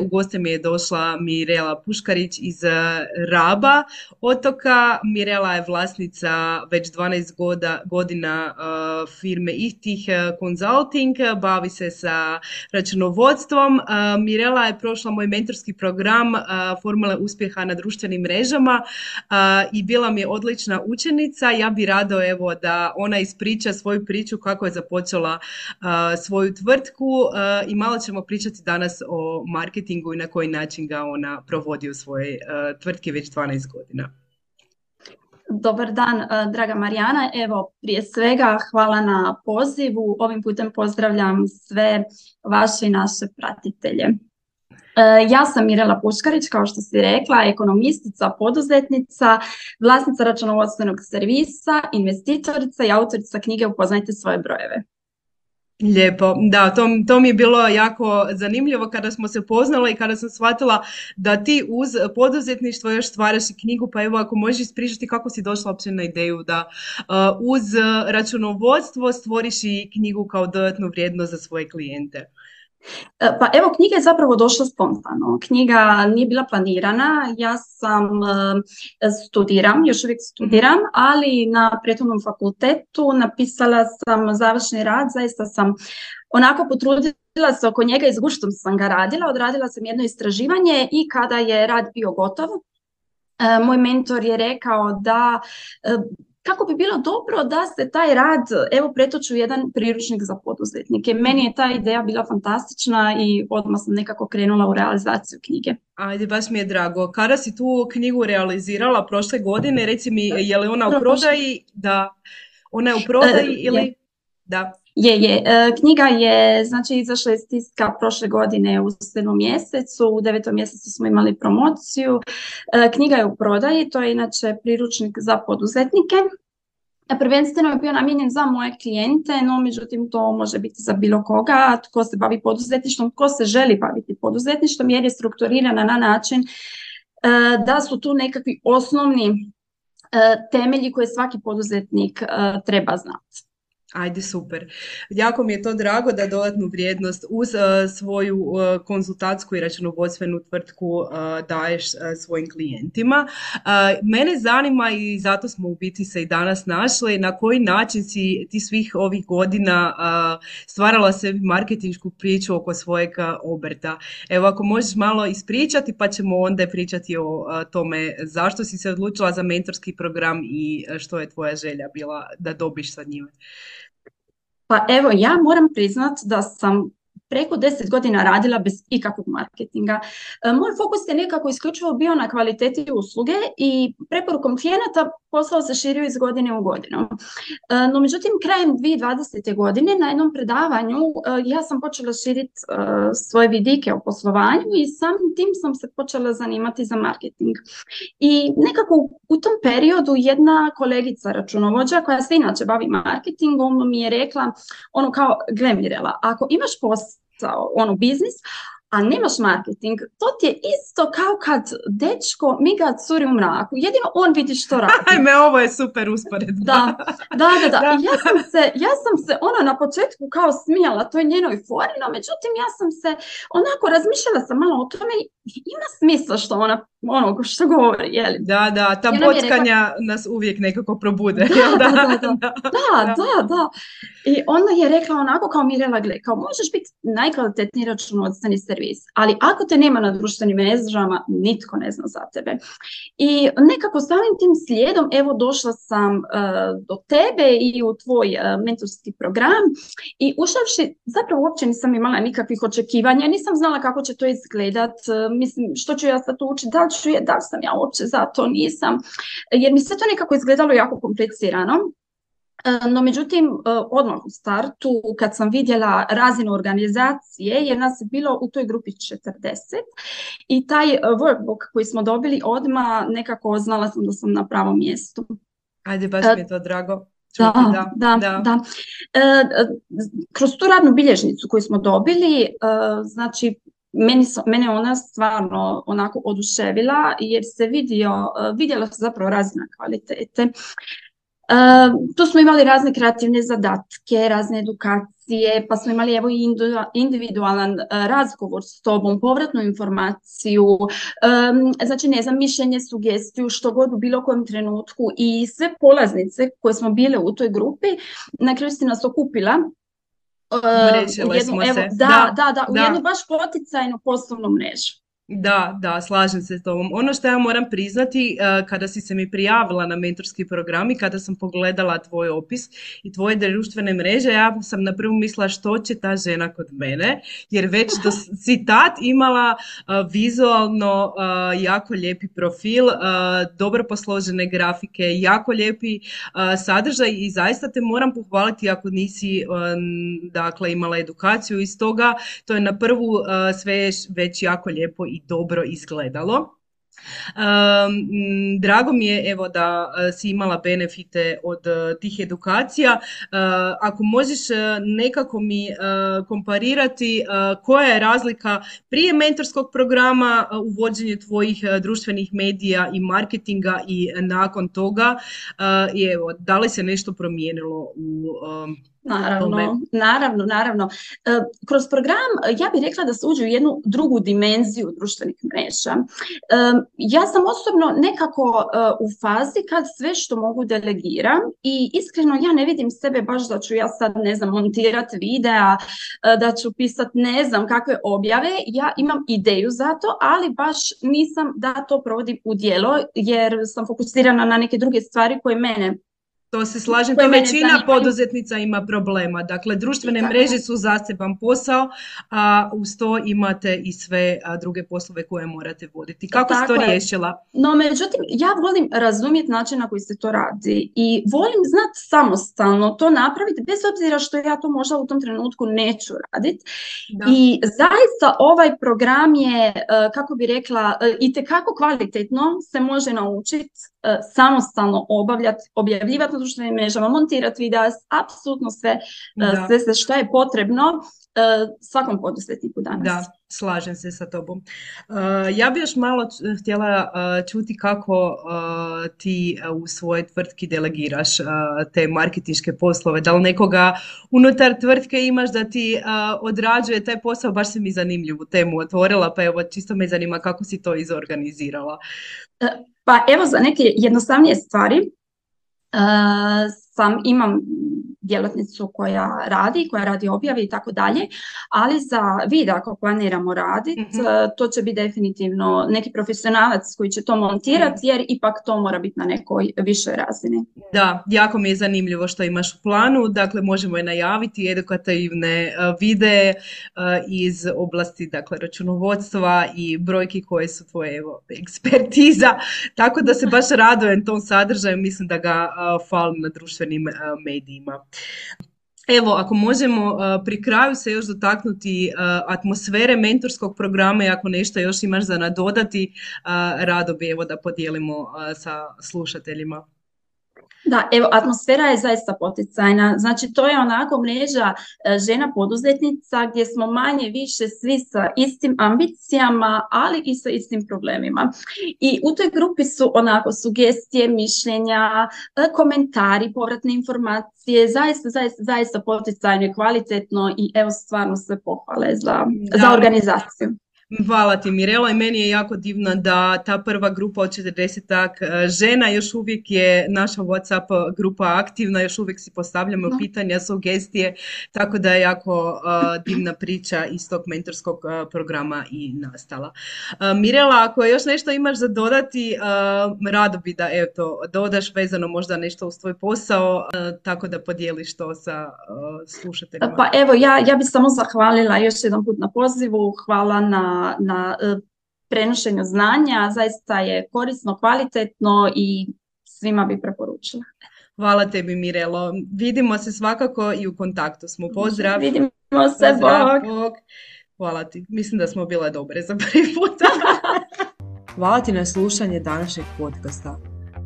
U goste mi je došla Mirela Puškarić iz eh, Raba otoka. Mirela je vlasnica već 12 godina uh, firme Ihtih eh, Consulting, bavi se sa računovodstvom. Mirela je prošla moj mentorski program Formule uspjeha na društvenim mrežama i bila mi je odlična učenica. Ja bi rado evo da ona ispriča svoju priču kako je započela svoju tvrtku i malo ćemo pričati danas o marketingu marketingu i na koji način ga ona provodi u svojoj uh, tvrtki već 12 godina. Dobar dan, e, draga Marijana. Evo, prije svega hvala na pozivu. Ovim putem pozdravljam sve vaše i naše pratitelje. E, ja sam Mirela Puškarić, kao što si rekla, ekonomistica, poduzetnica, vlasnica računovodstvenog servisa, investitorica i autorica knjige Upoznajte svoje brojeve. Lijepo, da, to, to mi je bilo jako zanimljivo kada smo se poznala i kada sam shvatila da ti uz poduzetništvo još stvaraš i knjigu, pa evo ako možeš ispričati kako si došla uopće na ideju da uh, uz računovodstvo stvoriš i knjigu kao dodatnu vrijednost za svoje klijente. E, pa evo, knjiga je zapravo došla spontano. Knjiga nije bila planirana. Ja sam e, studiram, još uvijek studiram, ali na prethodnom fakultetu napisala sam završni rad. Zaista sam onako potrudila se oko njega i s guštom sam ga radila. Odradila sam jedno istraživanje i kada je rad bio gotov, e, moj mentor je rekao da kako bi bilo dobro da se taj rad evo pretoči u jedan priručnik za poduzetnike. Meni je ta ideja bila fantastična i odmah sam nekako krenula u realizaciju knjige. Ajde, baš mi je drago. Kada si tu knjigu realizirala prošle godine, reci mi je li ona u prodaji? Da, ona je u prodaji e, ili... Da. Je, je. E, knjiga je, znači, izašla iz tiska prošle godine u 7. mjesecu, u 9. mjesecu smo imali promociju. E, knjiga je u prodaji, to je inače priručnik za poduzetnike. E, prvenstveno je bio namijenjen za moje klijente, no međutim to može biti za bilo koga, tko se bavi poduzetništvom, tko se želi baviti poduzetništvom jer je strukturirana na način da su tu nekakvi osnovni temelji koje svaki poduzetnik treba znati. Ajde, super. Jako mi je to drago da dodatnu vrijednost uz uh, svoju uh, konzultatsku i računovodstvenu tvrtku uh, daješ svojim klijentima. Mene zanima i zato smo u biti se i danas našli na koji način si ti svih ovih godina stvarala sebi marketinšku priču oko svojeg obrta. Evo ako možeš malo ispričati pa ćemo onda pričati o tome zašto si se odlučila za mentorski program i što je tvoja želja bila da dobiš sa njime. Pa evo, ja moram priznat da sam preko deset godina radila bez ikakvog marketinga. E, moj fokus je nekako isključivo bio na kvaliteti usluge i preporukom klijenata posao se širio iz godine u godinu. E, no međutim, krajem 2020. godine na jednom predavanju e, ja sam počela širiti svoje vidike o poslovanju i samim tim sam se počela zanimati za marketing. I nekako u tom periodu jedna kolegica računovođa koja se inače bavi marketingom mi je rekla ono kao, gle Mirela, ako imaš posao ono biznis, a nemaš marketing, to ti je isto kao kad dečko miga curi u mraku. Jedino on vidi što radi. Ajme, ovo je super usporedba. Da, da, da. da. Ja, sam se, ja sam se ono na početku kao smijala toj njenoj fori, no međutim ja sam se onako razmišljala sam malo o tome i ima smisla što ona ono što govori, je li? Da, da, ta bockanja nas uvijek nekako probude. Da, da, da, da, da, da, I ona je rekla onako kao Mirela, gle, kao možeš biti najkvalitetniji računovodstveni servis, ali ako te nema na društvenim mrežama, nitko ne zna za tebe. I nekako samim tim slijedom, evo došla sam uh, do tebe i u tvoj uh, mentorski program i ušavši, zapravo uopće nisam imala nikakvih očekivanja, nisam znala kako će to izgledat, uh, mislim što ću ja sad učiti, da ću je, da li sam ja uopće za to, nisam, jer mi sve to nekako izgledalo jako komplicirano. E, no, međutim, e, odmah u startu, kad sam vidjela razinu organizacije, jer nas je bilo u toj grupi 40 i taj workbook koji smo dobili odmah, nekako znala sam da sam na pravom mjestu. Ajde, baš mi je to drago. Da, da, da, da. E, kroz tu radnu bilježnicu koju smo dobili, znači meni mene ona stvarno onako oduševila jer se vidio, e, vidjela se zapravo razina kvalitete. Uh, tu smo imali razne kreativne zadatke, razne edukacije, pa smo imali evo i individualan uh, razgovor s tobom, povratnu informaciju, um, znači ne znam, mišljenje, sugestiju, što god u bilo kojem trenutku i sve polaznice koje smo bile u toj grupi, na kraju si nas okupila Uh, jednu, evo, se. Da, da, da, u jednu baš poticajnu poslovnu mrežu. Da, da, slažem se s tobom. Ono što ja moram priznati, uh, kada si se mi prijavila na mentorski program i kada sam pogledala tvoj opis i tvoje društvene mreže, ja sam na prvu mislila što će ta žena kod mene, jer već do, si tad imala uh, vizualno uh, jako lijepi profil, dobro posložene grafike, jako lijepi sadržaj i zaista te moram pohvaliti ako nisi dakle, imala edukaciju iz toga. To je na prvu sve već jako lijepo i dobro izgledalo. drago mi je evo da e, si imala benefite od e, tih edukacija. E, ako možeš nekako mi komparirati koja je razlika prije mentorskog programa u vođenju tvojih društvenih medija i marketinga i nakon toga i evo da li se nešto promijenilo u Naravno, naravno, naravno. E, kroz program e, ja bih rekla da se uđe u jednu drugu dimenziju društvenih mreža. E, ja sam osobno nekako u fazi kad sve što mogu delegiram i iskreno ja ne vidim sebe baš da ću ja sad ne znam montirati videa, da ću pisati ne znam kakve objave. Ja imam ideju za to, ali baš nisam da to provodim u djelo jer sam fokusirana na neke druge stvari koje mene to se slažem, to većina poduzetnica ima problema. Dakle, društvene mreže su zaseban posao, a uz to imate i sve druge poslove koje morate voditi. Kako ste to riješila? No, međutim, ja volim razumjeti način na koji se to radi i volim znati samostalno to napraviti, bez obzira što ja to možda u tom trenutku neću raditi. I zaista ovaj program je, e, kako bi rekla, e, i kako kvalitetno se može naučiti e, samostalno obavljati, objavljivati društvenim mrežama, montirati videa, apsolutno sve, e, sve, sve što je potrebno e, svakom poduzetniku danas. Da, slažem se sa tobom. E, ja bih još malo htjela čuti kako ti u svojoj tvrtki delegiraš te marketinške poslove. Da li nekoga unutar tvrtke imaš da ti odrađuje taj posao? Baš se mi zanimljivu temu otvorila, pa evo čisto me zanima kako si to izorganizirala. Pa evo za neke jednostavnije stvari sam imam djelatnicu koja radi, koja radi objave i tako dalje, ali za video ako planiramo raditi, mhm. to će biti definitivno neki profesionalac koji će to montirati mhm. jer ipak to mora biti na nekoj višoj razini. Da, jako mi je zanimljivo što imaš u planu, dakle možemo je najaviti edukativne videe iz oblasti dakle računovodstva i brojki koje su tvoje evo, ekspertiza, tako da se baš radujem tom sadržaju, mislim da ga fali na društvenim medijima. Evo, ako možemo pri kraju se još dotaknuti atmosfere mentorskog programa i ako nešto još imaš za nadodati, rado bi evo da podijelimo sa slušateljima. Da, evo, atmosfera je zaista poticajna. Znači, to je onako mreža e, žena poduzetnica gdje smo manje više svi sa istim ambicijama, ali i sa istim problemima. I u toj grupi su onako sugestije, mišljenja, e, komentari, povratne informacije, zaista, zaista, zaista poticajno i kvalitetno i evo stvarno sve pohvale za, za organizaciju. Hvala ti Mirela. I meni je jako divno da ta prva grupa od 40 e, žena još uvijek je naša Whatsapp grupa aktivna, još uvijek si postavljamo pitanja, sugestije, tako da je jako e, divna priča iz tog mentorskog e, programa i nastala. Mirela, ako još nešto imaš za dodati, rado bi da eto, dodaš vezano možda nešto uz tvoj posao, tako da podijeliš to sa slušateljima. Pa evo, ja, ja bih samo zahvalila još jedan put na pozivu, hvala na na, e, prenošenju znanja. Zaista je korisno, kvalitetno i svima bi preporučila. Hvala tebi Mirelo. Vidimo se svakako i u kontaktu smo. Pozdrav. Vidimo se, Bog. Hvala ti. Mislim da smo bile dobre za prvi puta. Hvala ti na slušanje današnjeg podcasta.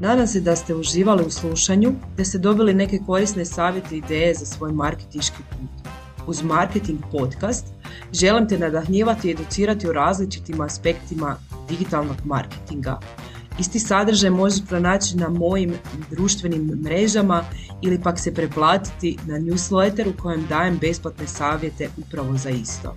Nadam se da ste uživali u slušanju, da ste dobili neke korisne savjete i ideje za svoj marketiški put. Uz Marketing Podcast želim te nadahnjivati i educirati o različitim aspektima digitalnog marketinga. Isti sadržaj možeš pronaći na mojim društvenim mrežama ili pak se preplatiti na newsletter u kojem dajem besplatne savjete upravo za isto.